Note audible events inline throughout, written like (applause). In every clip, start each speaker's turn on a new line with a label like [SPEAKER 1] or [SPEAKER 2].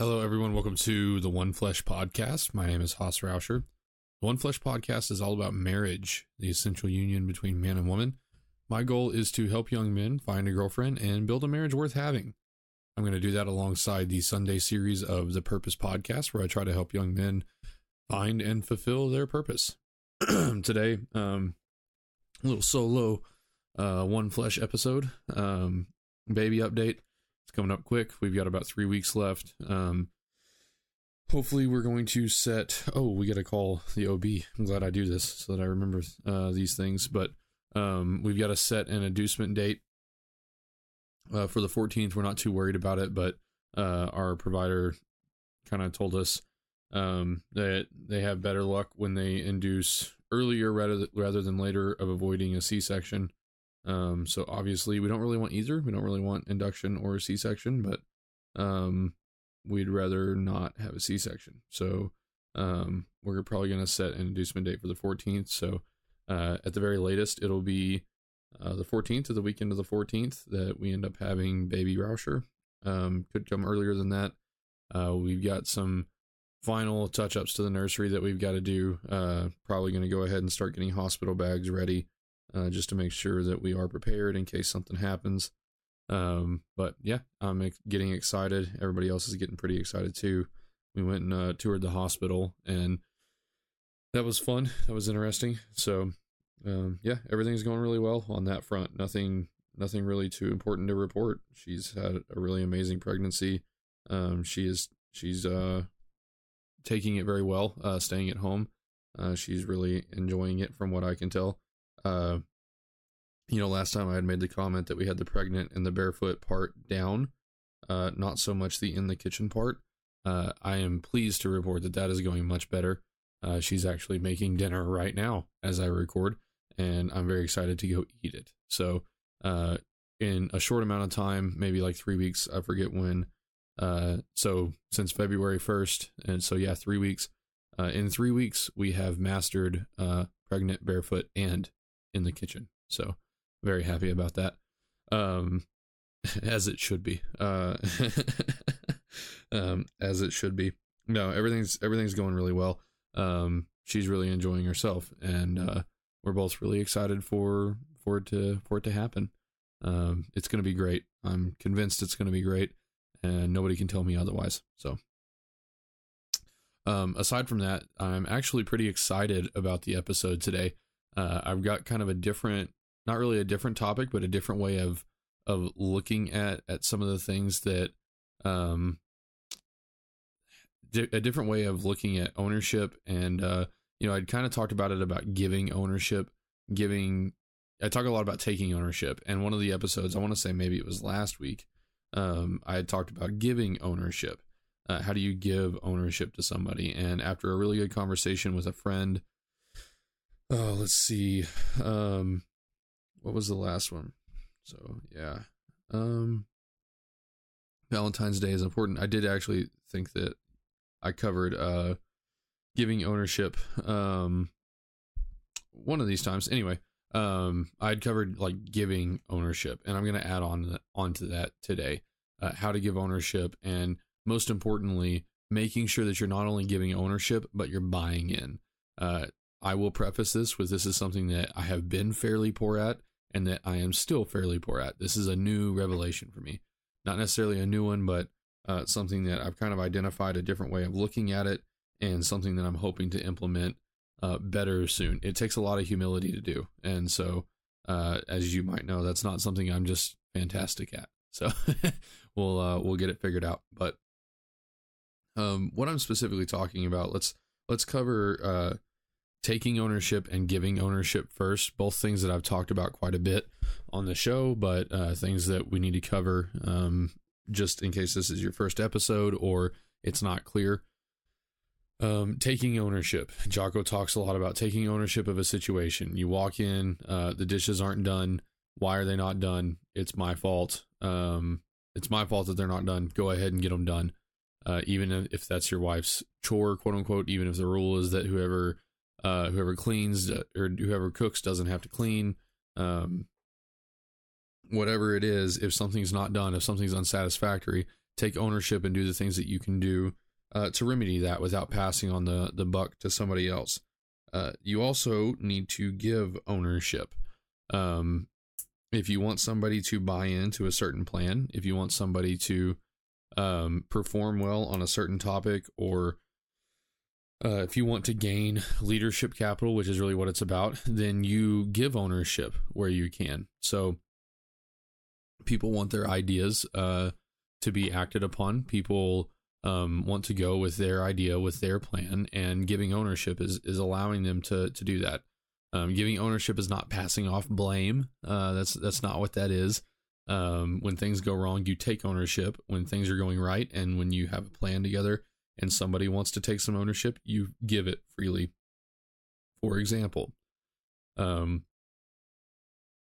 [SPEAKER 1] Hello, everyone. Welcome to the One Flesh Podcast. My name is Haas Rauscher. The One Flesh Podcast is all about marriage, the essential union between man and woman. My goal is to help young men find a girlfriend and build a marriage worth having. I'm going to do that alongside the Sunday series of the Purpose Podcast, where I try to help young men find and fulfill their purpose. (clears throat) Today, um, a little solo uh, One Flesh episode, um, baby update. It's coming up quick. We've got about three weeks left. Um, hopefully, we're going to set. Oh, we got to call the OB. I'm glad I do this so that I remember uh, these things. But um, we've got to set an inducement date uh, for the 14th. We're not too worried about it, but uh, our provider kind of told us um, that they have better luck when they induce earlier rather rather than later of avoiding a C-section. Um, so obviously we don't really want either. We don't really want induction or a C-section, but um, we'd rather not have a C-section. So um, we're probably going to set an inducement date for the 14th. So uh, at the very latest, it'll be uh, the 14th of the weekend of the 14th that we end up having baby Rauscher. Um, could come earlier than that. Uh, we've got some final touch ups to the nursery that we've got to do. Uh, probably going to go ahead and start getting hospital bags ready uh, just to make sure that we are prepared in case something happens. Um, but yeah, I'm getting excited. Everybody else is getting pretty excited too. We went and uh, toured the hospital, and that was fun. That was interesting. So um, yeah, everything's going really well on that front. Nothing, nothing really too important to report. She's had a really amazing pregnancy. Um, she is, she's uh, taking it very well. Uh, staying at home. Uh, she's really enjoying it, from what I can tell. Uh, you know, last time I had made the comment that we had the pregnant and the barefoot part down, uh, not so much the in the kitchen part. Uh, I am pleased to report that that is going much better. Uh, she's actually making dinner right now as I record, and I'm very excited to go eat it. So, uh, in a short amount of time, maybe like three weeks, I forget when. Uh, so since February 1st, and so yeah, three weeks. Uh, in three weeks, we have mastered uh, pregnant, barefoot, and in the kitchen. So very happy about that. Um, (laughs) as it should be. Uh, (laughs) um, as it should be. No, everything's everything's going really well. Um, she's really enjoying herself, and uh, we're both really excited for for it to for it to happen. Um, it's going to be great. I'm convinced it's going to be great, and nobody can tell me otherwise. So, um, aside from that, I'm actually pretty excited about the episode today. Uh, I've got kind of a different, not really a different topic, but a different way of of looking at at some of the things that, um, di- a different way of looking at ownership. And uh, you know, I'd kind of talked about it about giving ownership, giving. I talk a lot about taking ownership, and one of the episodes, I want to say maybe it was last week, um, I had talked about giving ownership. Uh, how do you give ownership to somebody? And after a really good conversation with a friend Oh, let's see. Um, what was the last one? So yeah. Um, Valentine's Day is important. I did actually think that I covered uh giving ownership um one of these times. Anyway, um I'd covered like giving ownership and I'm going to add on onto that today. Uh, how to give ownership and most importantly, making sure that you're not only giving ownership but you're buying in. Uh I will preface this with this is something that I have been fairly poor at and that I am still fairly poor at. This is a new revelation for me. Not necessarily a new one, but uh, something that I've kind of identified a different way of looking at it and something that I'm hoping to implement uh, better soon. It takes a lot of humility to do. And so, uh, as you might know, that's not something I'm just fantastic at. So (laughs) we'll uh, we'll get it figured out. But um, what I'm specifically talking about, let's let's cover uh, taking ownership and giving ownership first. Both things that I've talked about quite a bit on the show, but uh, things that we need to cover um, just in case this is your first episode or it's not clear. Um, taking ownership. Jocko talks a lot about taking ownership of a situation. You walk in, uh, the dishes aren't done. Why are they not done? It's my fault. Um, it's my fault that they're not done. Go ahead and get them done. Uh, even if that's your wife's chore, quote unquote, even if the rule is that whoever uh, whoever cleans or whoever cooks doesn't have to clean. Um, whatever it is, if something's not done, if something's unsatisfactory, take ownership and do the things that you can do uh, to remedy that without passing on the the buck to somebody else. Uh, you also need to give ownership. Um, if you want somebody to buy into a certain plan, if you want somebody to um, perform well on a certain topic, or uh, if you want to gain leadership capital, which is really what it's about, then you give ownership where you can. So people want their ideas uh, to be acted upon. People um, want to go with their idea, with their plan, and giving ownership is is allowing them to to do that. Um, giving ownership is not passing off blame. Uh, that's that's not what that is. Um, when things go wrong, you take ownership. When things are going right, and when you have a plan together, and somebody wants to take some ownership, you give it freely. For example, um,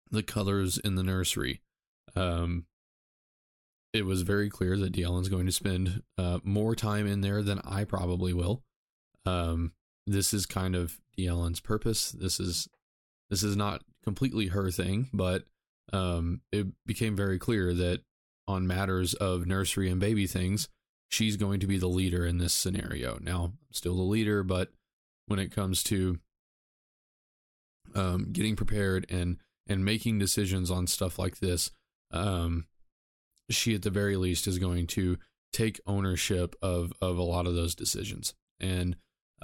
[SPEAKER 1] the colors in the nursery. Um, it was very clear that Dylan's going to spend uh, more time in there than I probably will. Um, this is kind of Dylan's purpose. This is this is not completely her thing, but um, it became very clear that on matters of nursery and baby things, she's going to be the leader in this scenario. Now, I'm still the leader, but when it comes to um, getting prepared and and making decisions on stuff like this, um, she at the very least is going to take ownership of of a lot of those decisions. And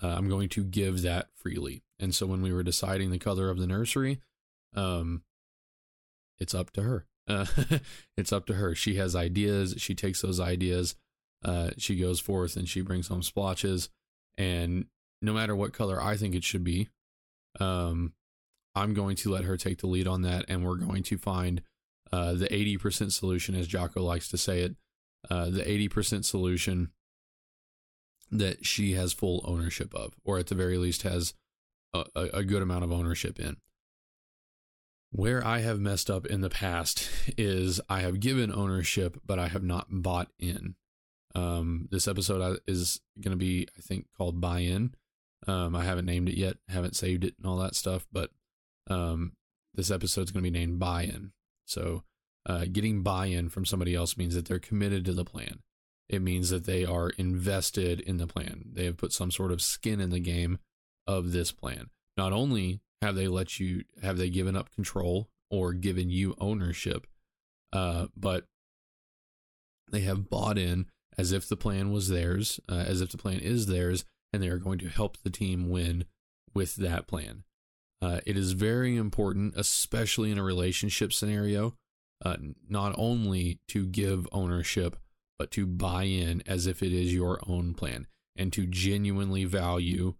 [SPEAKER 1] uh, i'm going to give that freely. And so when we were deciding the color of the nursery um it's up to her. Uh, (laughs) it's up to her. She has ideas. She takes those ideas uh, she goes forth and she brings home splotches and no matter what color i think it should be um i'm going to let her take the lead on that and we're going to find uh, the 80% solution, as Jocko likes to say it, uh, the 80% solution that she has full ownership of, or at the very least has a, a good amount of ownership in. Where I have messed up in the past (laughs) is I have given ownership, but I have not bought in. Um, this episode is going to be, I think, called Buy In. Um, I haven't named it yet, haven't saved it and all that stuff, but um, this episode is going to be named Buy In. So, uh, getting buy in from somebody else means that they're committed to the plan. It means that they are invested in the plan. They have put some sort of skin in the game of this plan. Not only have they let you, have they given up control or given you ownership, uh, but they have bought in as if the plan was theirs, uh, as if the plan is theirs, and they are going to help the team win with that plan. Uh, it is very important, especially in a relationship scenario, uh, not only to give ownership, but to buy in as if it is your own plan and to genuinely value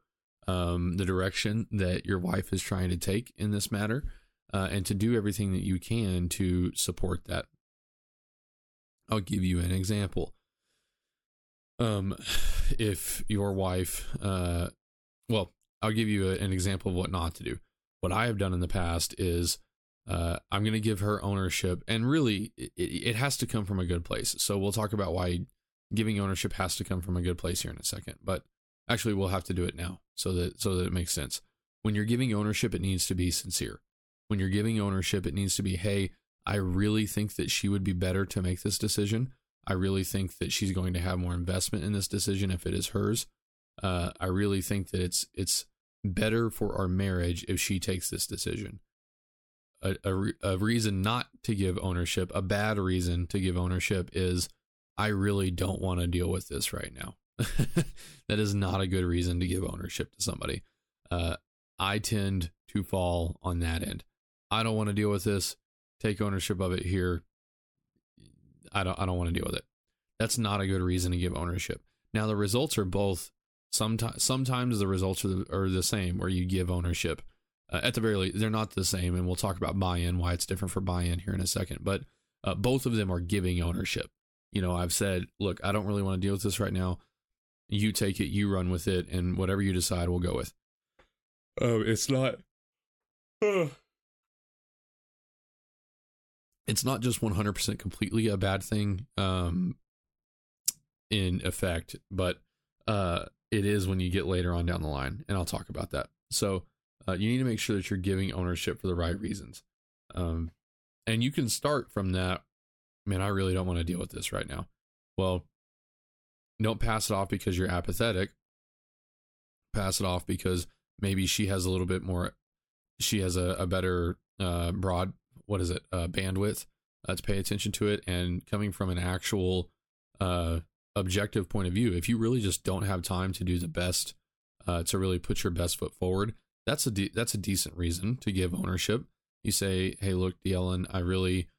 [SPEAKER 1] um, the direction that your wife is trying to take in this matter uh, and to do everything that you can to support that. I'll give you an example. Um, if your wife, uh, well, I'll give you a, an example of what not to do what I have done in the past is uh, I'm going to give her ownership, and really, it, it, has to come from a good place. So we'll talk about why giving ownership has to come from a good place here in a second. But actually, we'll have to do it now so that so that it makes sense. When you're giving ownership, it needs to be sincere. When you're giving ownership, it needs to be, hey, I really think that she would be better to make this decision. I really think that she's going to have more investment in this decision if it is hers. Uh, I really think that it's it's better for our marriage if she takes this decision. A, a, a, reason not to give ownership, a bad reason to give ownership is I really don't want to deal with this right now. (laughs) that is not a good reason to give ownership to somebody. Uh, I tend to fall on that end. I don't want to deal with this. Take ownership of it here. I don't. I don't want to deal with it. That's not a good reason to give ownership. Now the results are both Sometimes, sometimes the results are the, are the same, where you give ownership. Uh, at the very least, they're not the same, and we'll talk about buy-in, why it's different for buy-in here in a second. But uh, both of them are giving ownership. You know, I've said, look, I don't really want to deal with this right now. You take it, you run with it, and whatever you decide, we'll go with. Oh, it's not. (sighs) It's not just 100% completely a bad thing um, in effect, but uh, it is when you get later on down the line, and I'll talk about that. So uh, you need to make sure that you're giving ownership for the right reasons, um, and you can start from that. Man, I really don't want to deal with this right now. Well, don't pass it off because you're apathetic. Pass it off because maybe she has a little bit more, she has a, a better uh, broad, what is it, uh, bandwidth uh, to pay attention to it. And coming from an actual uh, objective point of view, if you really just don't have time to do the best, uh, to really put your best foot forward, that's a de- that's a decent reason to give ownership. You say, "Hey, look, Dylan, I really,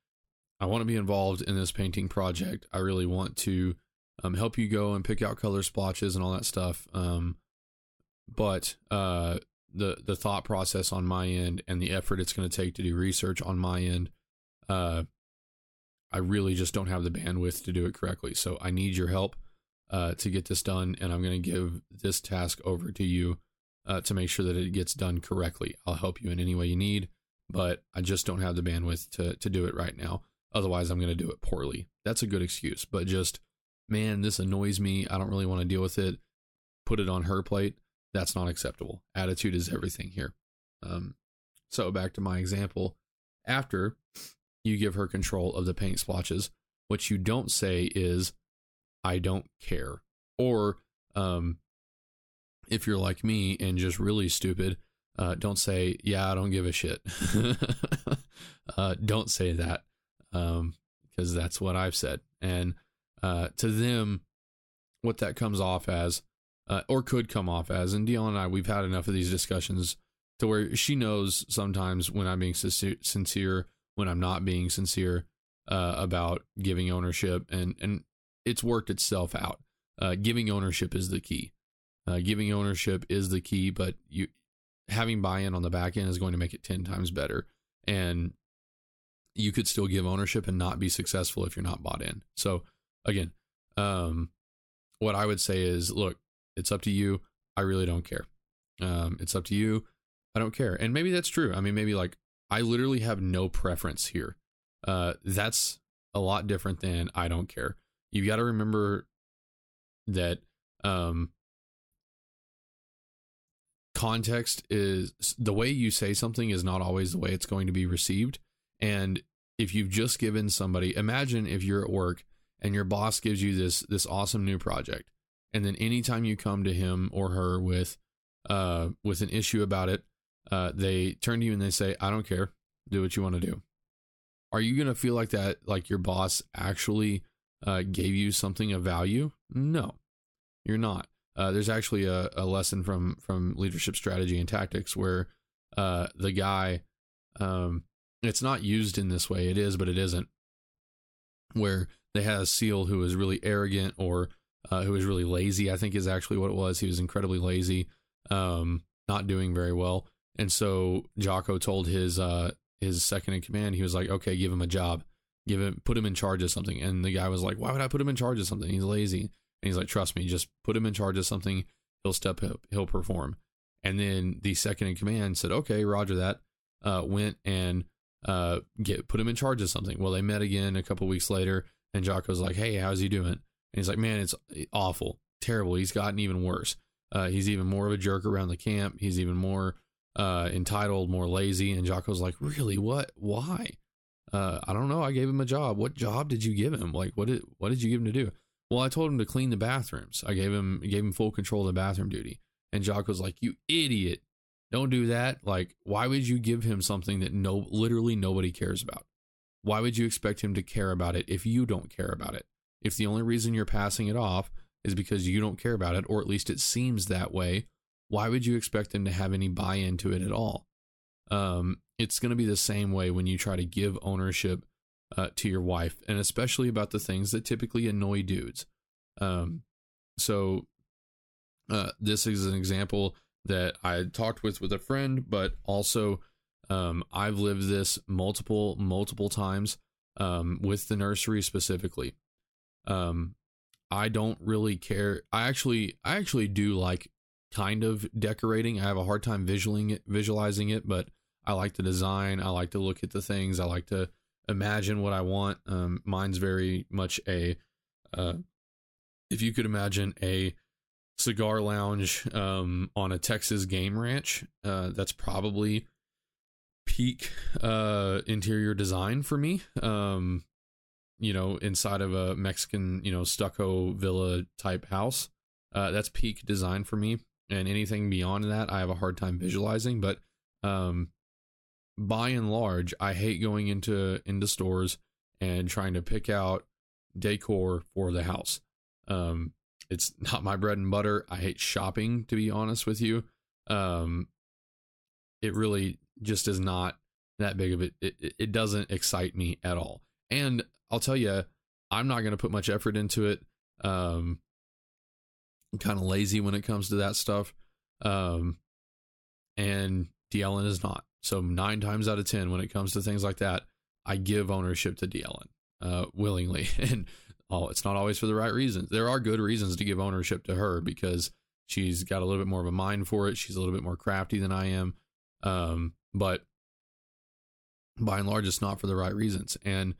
[SPEAKER 1] I want to be involved in this painting project. I really want to um, help you go and pick out color splotches and all that stuff. Um, but uh, the the thought process on my end and the effort it's going to take to do research on my end, uh, I really just don't have the bandwidth to do it correctly. So I need your help uh, to get this done, and I'm going to give this task over to you uh, to make sure that it gets done correctly. I'll help you in any way you need, but I just don't have the bandwidth to to do it right now. Otherwise, I'm going to do it poorly. That's a good excuse, but just man, this annoys me. I don't really want to deal with it. Put it on her plate. That's not acceptable. Attitude is everything here. Um, so back to my example. After you give her control of the paint splotches, what you don't say is, I don't care. Or um, if you're like me and just really stupid, uh, don't say, yeah, I don't give a shit. (laughs) uh, don't say that because um, that's what I've said. And uh, to them, what that comes off as, uh, or could come off as, and Dion and I, we've had enough of these discussions to where she knows sometimes when I'm being sincere, when I'm not being sincere uh, about giving ownership, and and it's worked itself out. Uh, giving ownership is the key. Uh, giving ownership is the key, but you having buy-in on the back end is going to make it 10 times better. And you could still give ownership and not be successful if you're not bought in. So again, um, what I would say is, look, it's up to you. I really don't care. Um, it's up to you. I don't care. And maybe that's true. I mean, maybe like I literally have no preference here. Uh, that's a lot different than I don't care. You got to remember that um, context is the way you say something is not always the way it's going to be received. And if you've just given somebody, imagine if you're at work and your boss gives you this this awesome new project, and then anytime you come to him or her with uh with an issue about it, uh, they turn to you and they say, "I don't care, do what you want to do." Are you gonna feel like that? Like your boss actually uh, gave you something of value? No, you're not. Uh, there's actually a, a lesson from from leadership strategy and tactics where uh, the guy, um, it's not used in this way. It is, but it isn't. Where they had a seal who was really arrogant or uh, who was really lazy. I think is actually what it was. He was incredibly lazy, um, not doing very well. And so Jocko told his uh, his second in command, he was like, "Okay, give him a job, give him, put him in charge of something." And the guy was like, "Why would I put him in charge of something? He's lazy." And he's like, trust me, just put him in charge of something. He'll step up, he'll perform. And then the second in command said, okay, roger that. Uh, went and uh, get put him in charge of something. Well, they met again a couple weeks later, and Jocko's like, hey, how's he doing? And he's like, man, it's awful, terrible. He's gotten even worse. Uh, he's even more of a jerk around the camp. He's even more uh, entitled, more lazy. And Jocko's like, really? What? Why? Uh, I don't know. I gave him a job. What job did you give him? Like, what did what did you give him to do? Well, I told him to clean the bathrooms. I gave him gave him full control of the bathroom duty. And Jock was like, "You idiot! Don't do that. Like, why would you give him something that no, literally nobody cares about? Why would you expect him to care about it if you don't care about it? If the only reason you're passing it off is because you don't care about it, or at least it seems that way, why would you expect them to have any buy into it at all? Um, it's going to be the same way when you try to give ownership uh, to your wife, and especially about the things that typically annoy dudes. Um, so uh, this is an example that I talked with with a friend, but also um, I've lived this multiple multiple times um, with the nursery specifically. Um, I don't really care. I actually I actually do like kind of decorating. I have a hard time visualizing it, visualizing it, but I like the design. I like to look at the things. I like to imagine what I want. Um, mine's very much a, uh, if you could imagine a cigar lounge um, on a Texas game ranch, uh, that's probably peak uh, interior design for me. Um, you know, inside of a Mexican, you know, stucco villa type house. Uh, that's peak design for me. And anything beyond that, I have a hard time visualizing. But um, by and large, I hate going into into stores and trying to pick out decor for the house. Um, it's (laughs) not my bread and butter. I hate shopping, to be honest with you. Um, it really just is not that big of it. It, it doesn't excite me at all. And I'll tell you, I'm not going to put much effort into it. Um, I'm kind of lazy when it comes to that stuff. Um, and Deellen is not. So nine times out of ten, when it comes to things like that, I give ownership to Deellen uh, willingly, (laughs) and oh, it's not always for the right reasons. There are good reasons to give ownership to her because she's got a little bit more of a mind for it. She's a little bit more crafty than I am, um, but by and large, it's not for the right reasons. And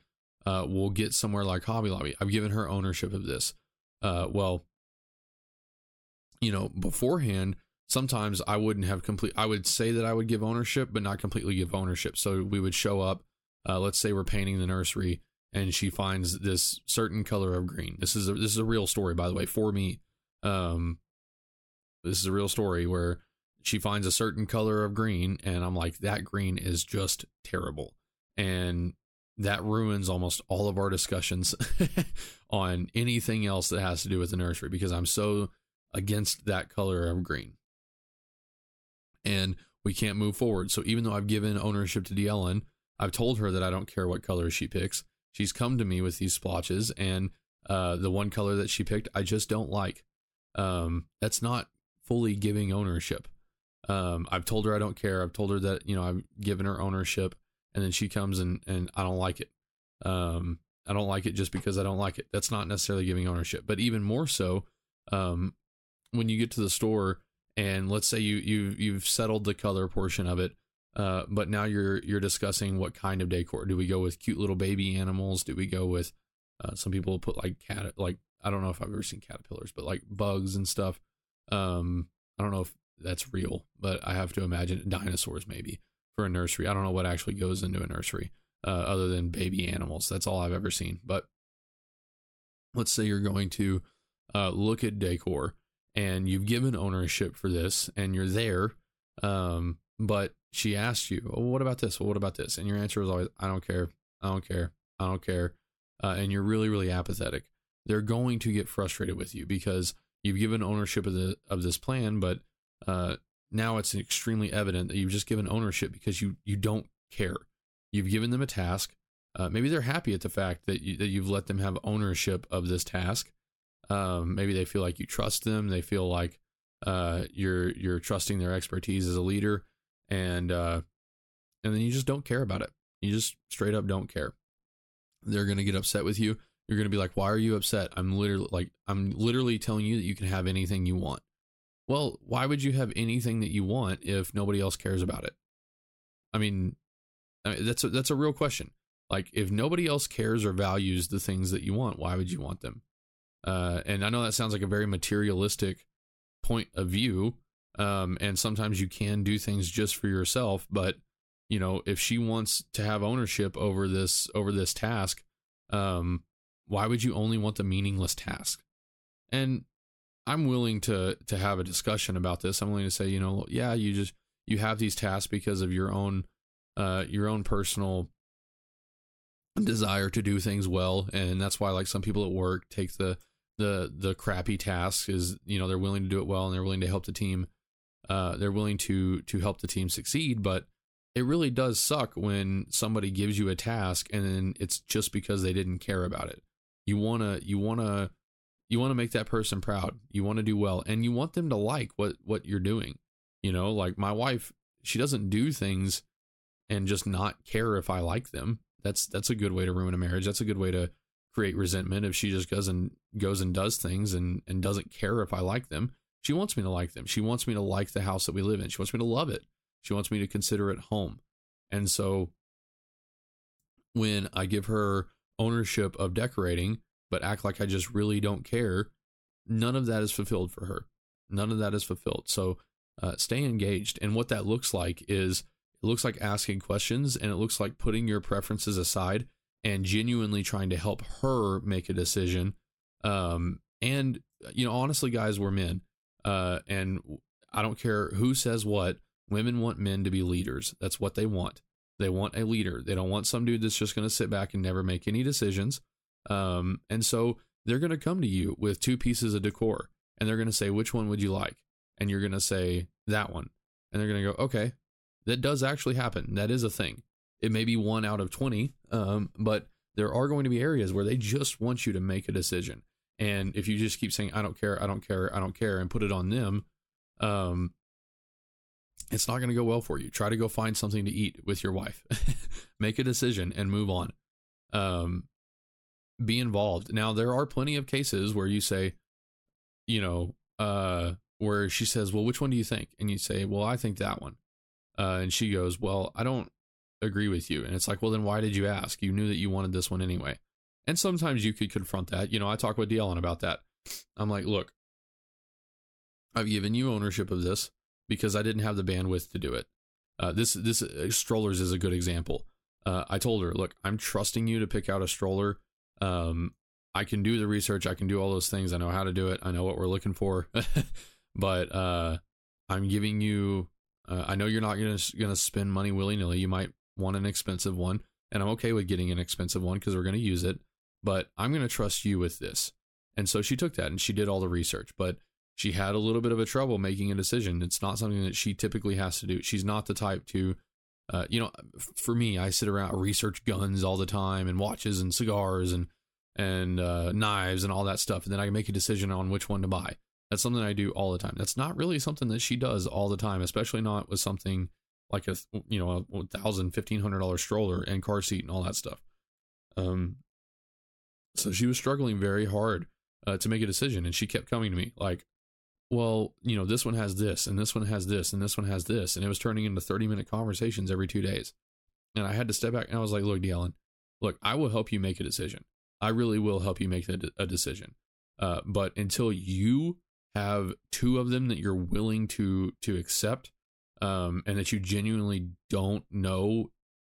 [SPEAKER 1] uh, we'll get somewhere like Hobby Lobby. I've given her ownership of this. Uh, well, you know, beforehand, sometimes I wouldn't have complete. I would say that I would give ownership, but not completely give ownership. So we would show up. Uh, let's say we're painting the nursery, and she finds this certain color of green. This is a, this is a real story, by the way, for me. Um, this is a real story where she finds a certain color of green, and I'm like, that green is just terrible, and that ruins almost all of our discussions (laughs) on anything else that has to do with the nursery because I'm so against that color of green and we can't move forward. So even though I've given ownership to Deellen, I've told her that I don't care what color she picks. She's come to me with these splotches, and uh, the one color that she picked, I just don't like. Um, that's not fully giving ownership. Um, I've told her I don't care. I've told her that you know I've given her ownership, and then she comes and and I don't like it. Um, I don't like it just because I don't like it. That's not necessarily giving ownership. But even more so, um, when you get to the store and let's say you you you've settled the color portion of it uh, but now you're you're discussing what kind of decor do we go with cute little baby animals do we go with uh, some people put like cat like i don't know if i've ever seen caterpillars but like bugs and stuff um i don't know if that's real but i have to imagine dinosaurs maybe for a nursery. I don't know what actually goes into a nursery uh, other than baby animals. That's all i've ever seen. But let's say you're going to uh, look at decor and you've given ownership for this and you're there um, but she asked you what about this? Well, what about this? And your answer is always i don't care. I don't care. I don't care. Uh, and you're really really apathetic. They're going to get frustrated with you because you've given ownership of the of this plan but uh, now it's extremely evident that you've just given ownership because you you don't care you've given them a task uh, maybe they're happy at the fact that you, that you've let them have ownership of this task um, maybe they feel like you trust them. They feel like uh, you're you're trusting their expertise as a leader, and uh, and then you just don't care about it. You just straight up don't care. They're gonna get upset with you. You're gonna be like, "Why are you upset?" I'm literally like, I'm literally telling you that you can have anything you want. Well, why would you have anything that you want if nobody else cares about it? I mean, I mean that's a, that's a real question. Like, if nobody else cares or values the things that you want, why would you want them? Uh, and I know that sounds like a very materialistic point of view. Um, and sometimes you can do things just for yourself, but you know, if she wants to have ownership over this over this task, um, why would you only want the meaningless task? And I'm willing to to have a discussion about this. I'm willing to say, you know, yeah, you just you have these tasks because of your own uh your own personal desire to do things well. And that's why like some people at work take the the the crappy tasks is you know they're willing to do it well and they're willing to help the team uh, they're willing to to help the team succeed. But it really does suck when somebody gives you a task and then it's just because they didn't care about it. You want to you want to you want to make that person proud you want to do well and you want them to like what what you're doing you know like my wife she doesn't do things and just not care if i like them that's that's a good way to ruin a marriage that's a good way to create resentment if she just goes and goes and does things and and doesn't care if I like them. She wants me to like them. She wants me to like the house that we live in. She wants me to love it. She wants me to consider it home. And so when I give her ownership of decorating but act like I just really don't care, none of that is fulfilled for her. None of that is fulfilled. So uh, stay engaged. And what that looks like is it looks like asking questions and it looks like putting your preferences aside and genuinely trying to help her make a decision. Um, and you know, honestly, guys, we're men, uh, and I don't care who says what. Women want men to be leaders. That's what they want. They want a leader. They don't want some dude that's just going to sit back and never make any decisions. Um, and so they're going to come to you with two pieces of decor, and they're going to say, "Which one would you like?" And you're going to say that one, and they're going to go, "Okay, that does actually happen. That is a thing. It may be one out of 20, um, but there are going to be areas where they just want you to make a decision. And if you just keep saying, I don't care, I don't care, I don't care, and put it on them, um, it's not going to go well for you. Try to go find something to eat with your wife. (laughs) make a decision and move on. Um, be involved. Now, there are plenty of cases where you say, you know, uh, where she says, Well, which one do you think? And you say, Well, I think that one. Uh, and she goes, Well, I don't agree with you. And it's like, Well, then why did you ask? You knew that you wanted this one anyway. And sometimes you could confront that. You know, I talk with Dylan about that. I'm like, Look, I've given you ownership of this because I didn't have the bandwidth to do it. Uh, this this uh, strollers is a good example. Uh, I told her, look, I'm trusting you to pick out a stroller. Um, I can do the research. I can do all those things. I know how to do it. I know what we're looking for. (laughs) but uh, I'm giving you uh, I know you're not gonna gonna spend money willy nilly. You might want an expensive one, and I'm okay with getting an expensive one because we're gonna use it. But I'm gonna trust you with this. And so she took that and she did all the research, but she had a little bit of a trouble making a decision. It's not something that she typically has to do. She's not the type to, uh, you know, for me, I sit around I research guns all the time and watches and cigars and and uh, knives and all that stuff, and then I can make a decision on which one to buy. That's something I do all the time. That's not really something that she does all the time, especially not with something like a you know a thousand, fifteen hundred dollar stroller and car seat and all that stuff. Um, so she was struggling very hard uh, to make a decision, and she kept coming to me like, "Well, you know, this one has this, and this one has this, and this one has this," and it was turning into thirty minute conversations every two days. And I had to step back and I was like, "Look, Dylan, look, I will help you make a decision. I really will help you make a, decision. Uh, but until you have two of them that you're willing to to accept um, and that you genuinely don't know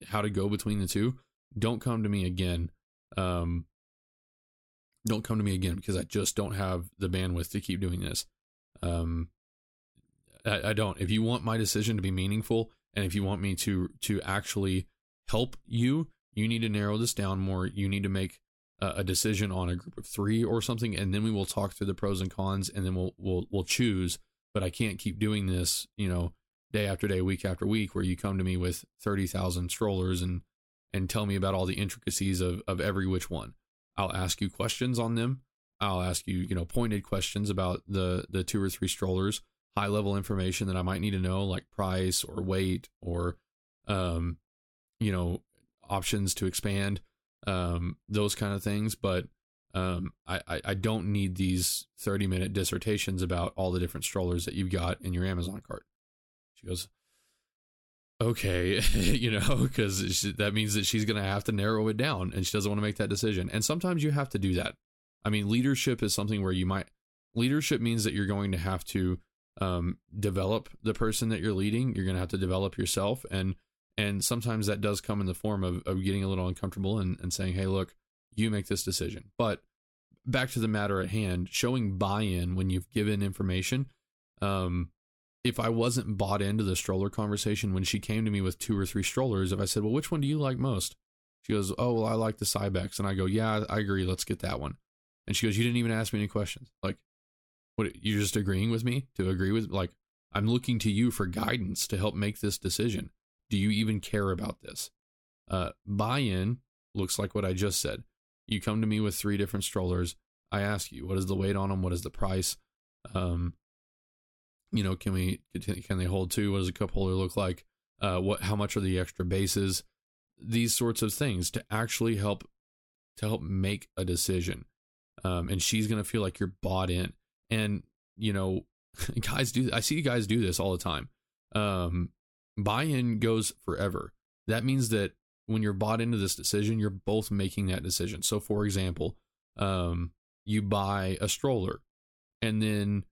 [SPEAKER 1] how to go between the two don't come to me again um, don't come to me again because i just don't have the bandwidth to keep doing this um, I, I don't if you want my decision to be meaningful and if you want me to to actually help you you need to narrow this down more you need to make a decision on a group of three or something, and then we will talk through the pros and cons, and then we'll we'll we'll choose. But I can't keep doing this, you know, day after day, week after week, where you come to me with thirty thousand strollers and and tell me about all the intricacies of of every which one. I'll ask you questions on them. I'll ask you, you know, pointed questions about the the two or three strollers, high level information that I might need to know, like price or weight or, um, you know, options to expand um, those kind of things. But um, I, I don't need these 30 minute dissertations about all the different strollers that you've got in your Amazon cart. She goes, okay, (laughs) you know, because that means that she's going to have to narrow it down and she doesn't want to make that decision. And sometimes you have to do that. I mean, leadership is something where you might, leadership means that you're going to have to um, develop the person that you're leading. You're going to have to develop yourself. And and sometimes that does come in the form of, of getting a little uncomfortable and, and saying, hey, look, you make this decision. But back to the matter at hand, showing buy in when you've given information. Um, if I wasn't bought into the stroller conversation when she came to me with two or three strollers, if I said, well, which one do you like most? She goes, oh, well, I like the Cybex. And I go, yeah, I agree. Let's get that one. And she goes, you didn't even ask me any questions. Like, what, you're just agreeing with me to agree with, like, I'm looking to you for guidance to help make this decision. Do you even care about this? Uh, buy in looks like what I just said. You come to me with three different strollers. I ask you, what is the weight on them? What is the price? Um, you know, can we can they hold two? What does a cup holder look like? Uh, what how much are the extra bases? These sorts of things to actually help to help make a decision. Um, and she's gonna feel like you're bought in. And you know, (laughs) guys do. I see guys do this all the time. Um, buy in goes forever. That means that when you're bought into this decision, you're both making that decision. So, for example, um, you buy a stroller, and then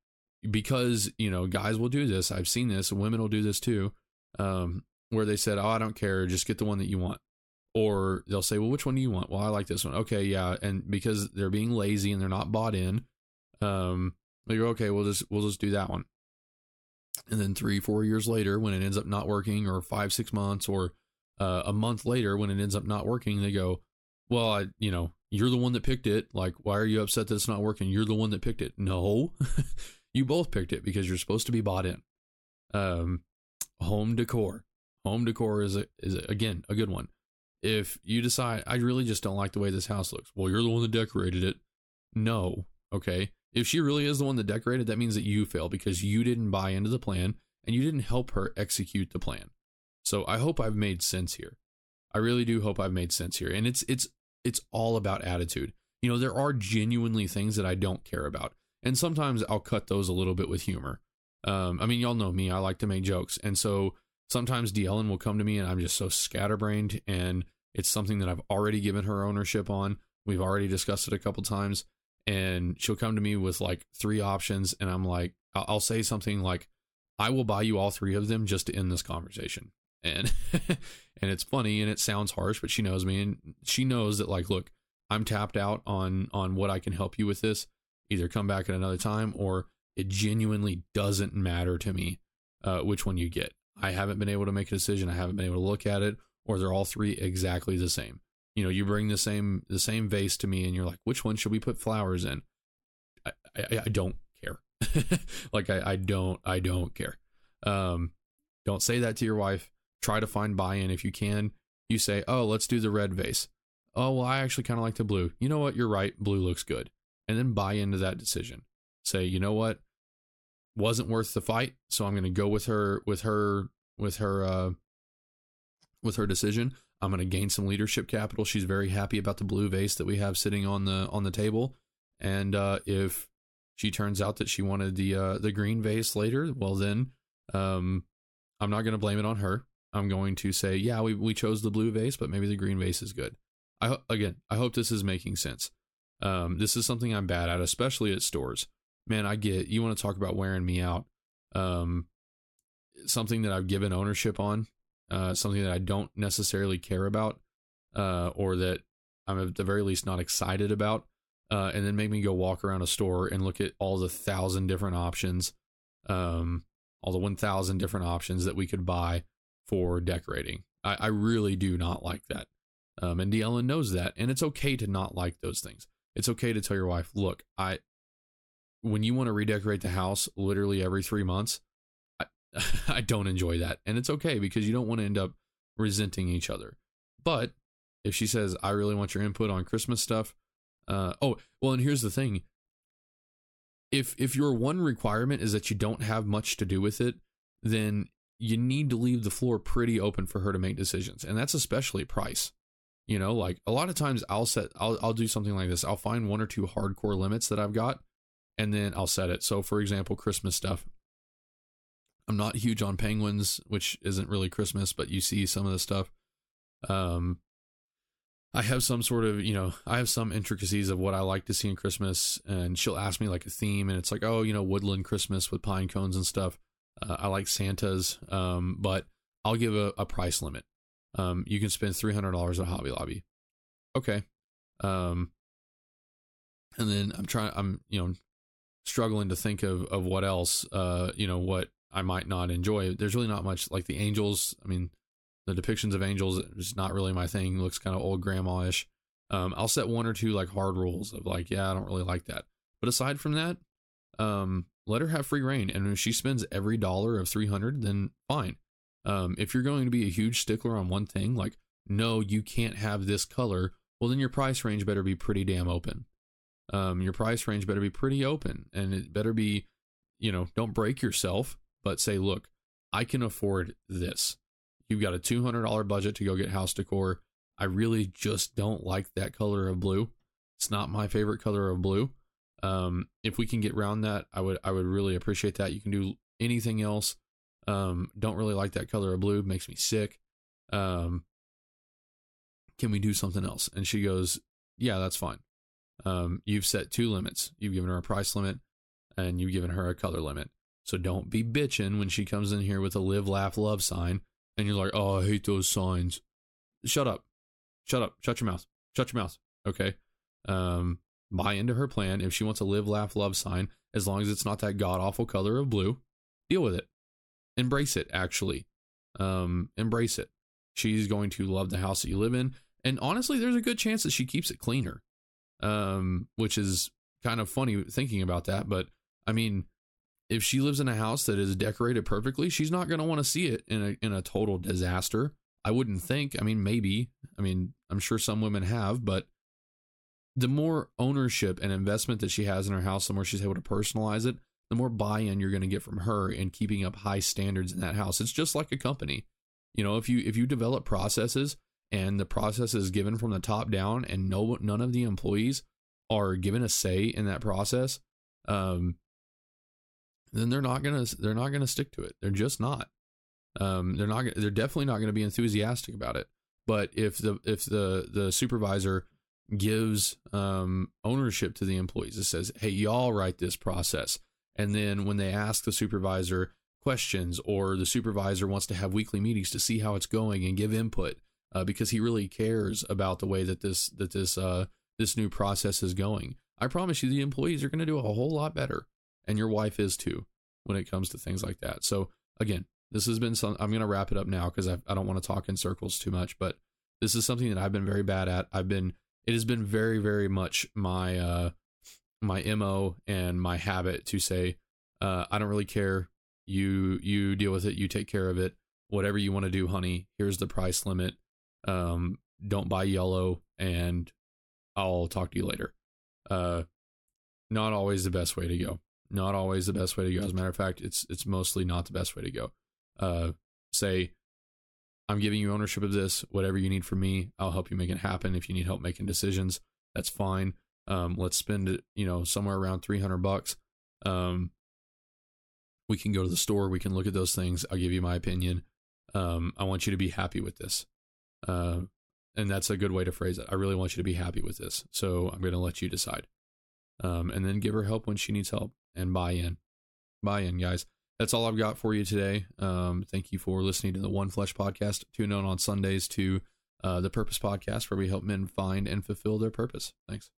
[SPEAKER 1] because you know guys will do this, I've seen this, women will do this too, um, where they said, "Oh, I don't care, just get the one that you want." Or they'll say, well, which one do you want? Well, I like this one. Okay, yeah. And because they're being lazy and they're not bought in, um, they go, okay, we'll just we'll just do that one. And then three, four years later, when it ends up not working, or five, six months, or uh, a month later, when it ends up not working, they go, well, I, you know, you're the one that picked it. Like, why are you upset that it's not working? You're the one that picked it. No, (laughs) you both picked it because you're supposed to be bought in. Um, home decor. Home decor is a, is a, again a good one. If you decide I really just don't like the way this house looks, well, you're the one that decorated it. No, okay. If she really is the one that decorated, that means that you failed because you didn't buy into the plan and you didn't help her execute the plan. So I hope I've made sense here. I really do hope I've made sense here. And it's it's it's all about attitude. You know, there are genuinely things that I don't care about. And sometimes I'll cut those a little bit with humor. Um, I mean, y'all know me, I like to make jokes. And so sometimes D'Ellen will come to me and I'm just so scatterbrained and it's something that I've already given her ownership on. We've already discussed it a couple times and she'll come to me with like three options and I'm like I'll say something like I will buy you all three of them just to end this conversation. And (laughs) and it's funny and it sounds harsh, but she knows me and she knows that like look, I'm tapped out on on what I can help you with this. Either come back at another time or it genuinely doesn't matter to me uh, which one you get. I haven't been able to make a decision. I haven't been able to look at it, or they're all three exactly the same. You know, you bring the same the same vase to me, and you're like, which one should we put flowers in? I I, I don't care. (laughs) like I, I don't I don't care. Um, don't say that to your wife. Try to find buy-in if you can. You say, oh, let's do the red vase. Oh well, I actually kind of like the blue. You know what? You're right. Blue looks good, and then buy into that decision. Say, you know what? wasn't worth the fight, so I'm going to go with her with her with her uh, with her decision. I'm going to gain some leadership capital. She's very happy about the blue vase that we have sitting on the on the table, and uh, if she turns out that she wanted the uh, the green vase later, well then um, I'm not going to blame it on her. I'm going to say, yeah, we we chose the blue vase, but maybe the green vase is good. I again, I hope this is making sense. Um, this is something I'm bad at, especially at stores man, I get you want to talk about wearing me out. Um, something that I've given ownership on, uh, something that I don't necessarily care about, uh, or that I'm at the very least not excited about, uh, and then make me go walk around a store and look at all the thousand different options, um, all the 1,000 different options that we could buy for decorating. I, I really do not like that. Um, and D'Ellen knows that, and it's okay to not like those things. It's okay to tell your wife, look, I when you want to redecorate the house literally every three months, (laughs) I, don't enjoy that. And it's okay because you don't want to end up resenting each other. But if she says, I really want your input on Christmas stuff, uh, oh, well, and here's the thing. If if your one requirement is that you don't have much to do with it, then you need to leave the floor pretty open for her to make decisions. And that's especially price. You know, like a lot of times I'll set I'll I'll do something like this. I'll find one or two hardcore limits that I've got and then I'll set it. So, for example, Christmas stuff. I'm not huge on penguins, which isn't really Christmas, but you see some of the stuff. Um, I have some sort of, you know, I have some intricacies of what I like to see in Christmas, and she'll ask me like a theme, and it's like, oh, you know, woodland Christmas with pine cones and stuff. Uh, I like Santas, um, but I'll give a, a price limit. Um, you can spend three hundred dollars at Hobby Lobby. Okay. Um, and then I'm trying. I'm you know struggling to think of of what else uh you know what I might not enjoy. There's really not much like the angels. I mean, the depictions of angels is not really my thing. It looks kind of old grandma-ish. Um, I'll set one or two like hard rules of like, yeah, I don't really like that. But aside from that, um, let her have free reign. And if she spends every dollar of 300, then fine. Um, if you're going to be a huge stickler on one thing, like, no, you can't have this color, well, then your price range better be pretty damn open um, your price range better be pretty open and it better be, you know, don't break yourself, but say, look, I can afford this. You've got a $200 budget to go get house decor. I really just don't like that color of blue. It's not my favorite color of blue. Um, if we can get around that, I would I would really appreciate that. You can do anything else. Um, don't really like that color of blue. Makes me sick. Um, can we do something else? And she goes, Yeah, that's fine um, you've set two limits. You've given her a price limit and you've given her a color limit. So don't be bitching when she comes in here with a live, laugh, love sign and you're like, oh, I hate those signs. Shut up. shut up, shut your mouth, shut your mouth. Okay. Um, buy into her plan. If she wants a live, laugh, love sign, as long as it's not that god awful color of blue, deal with it. Embrace it, actually. Um, embrace it. She's going to love the house that you live in. And honestly, there's a good chance that she keeps it cleaner. Um, which is kind of funny thinking about that. But I mean, if she lives in a house that is decorated perfectly, she's not going to want to see it in a in a total disaster. I wouldn't think. I mean, maybe. I mean, I'm sure some women have, but the more ownership and investment that she has in her house, the more she's able to personalize it, the more buy-in you're going to get from her in keeping up high standards in that house. It's just like a company. You know, if you if you develop processes and the process is given from the top down and no none of the employees are given a say in that process, um, then they're not gonna they're not gonna stick to it. They're just not. Um, they're not. They're definitely not to be enthusiastic about it. But if the if the the supervisor gives um, ownership to the employees, it says, "Hey, y'all write this process," and then when they ask the supervisor questions or the supervisor wants to have weekly meetings to see how it's going and give input uh, because he really cares about the way that this that this uh, this new process is going. I promise you, the employees are going to do a whole lot better, and your wife is too when it comes to things like that. So again, this has been some. I'm going to wrap it up now because I, I don't want to talk in circles too much, but this is something that I've been very bad at. I've been. It has been very very much my uh my mo and my habit to say uh, I don't really care. You you deal with it. You take care of it. Whatever you want to do, honey. Here's the price limit. Um, don't buy yellow, and I'll talk to you later. Uh, not always the best way to go. Not always the best way to go. As a matter of fact, it's it's mostly not the best way to go. Uh, say, I'm giving you ownership of this. Whatever you need from me, I'll help you make it happen. If you need help making decisions, that's fine. Um, let's spend it, you know, somewhere around 300 bucks. Um, we can go to the store. We can look at those things. I'll give you my opinion. Um, I want you to be happy with this. Uh, and that's a good way to phrase it. I really want you to be happy with this. So I'm going to let you decide. Um, and then give her help when she needs help and buy in. Buy in, guys. That's all I've got for you today. Um, thank you for listening to the One Flesh podcast. Tune in on Sundays to uh, the Purpose podcast, where we help men find and fulfill their purpose. Thanks.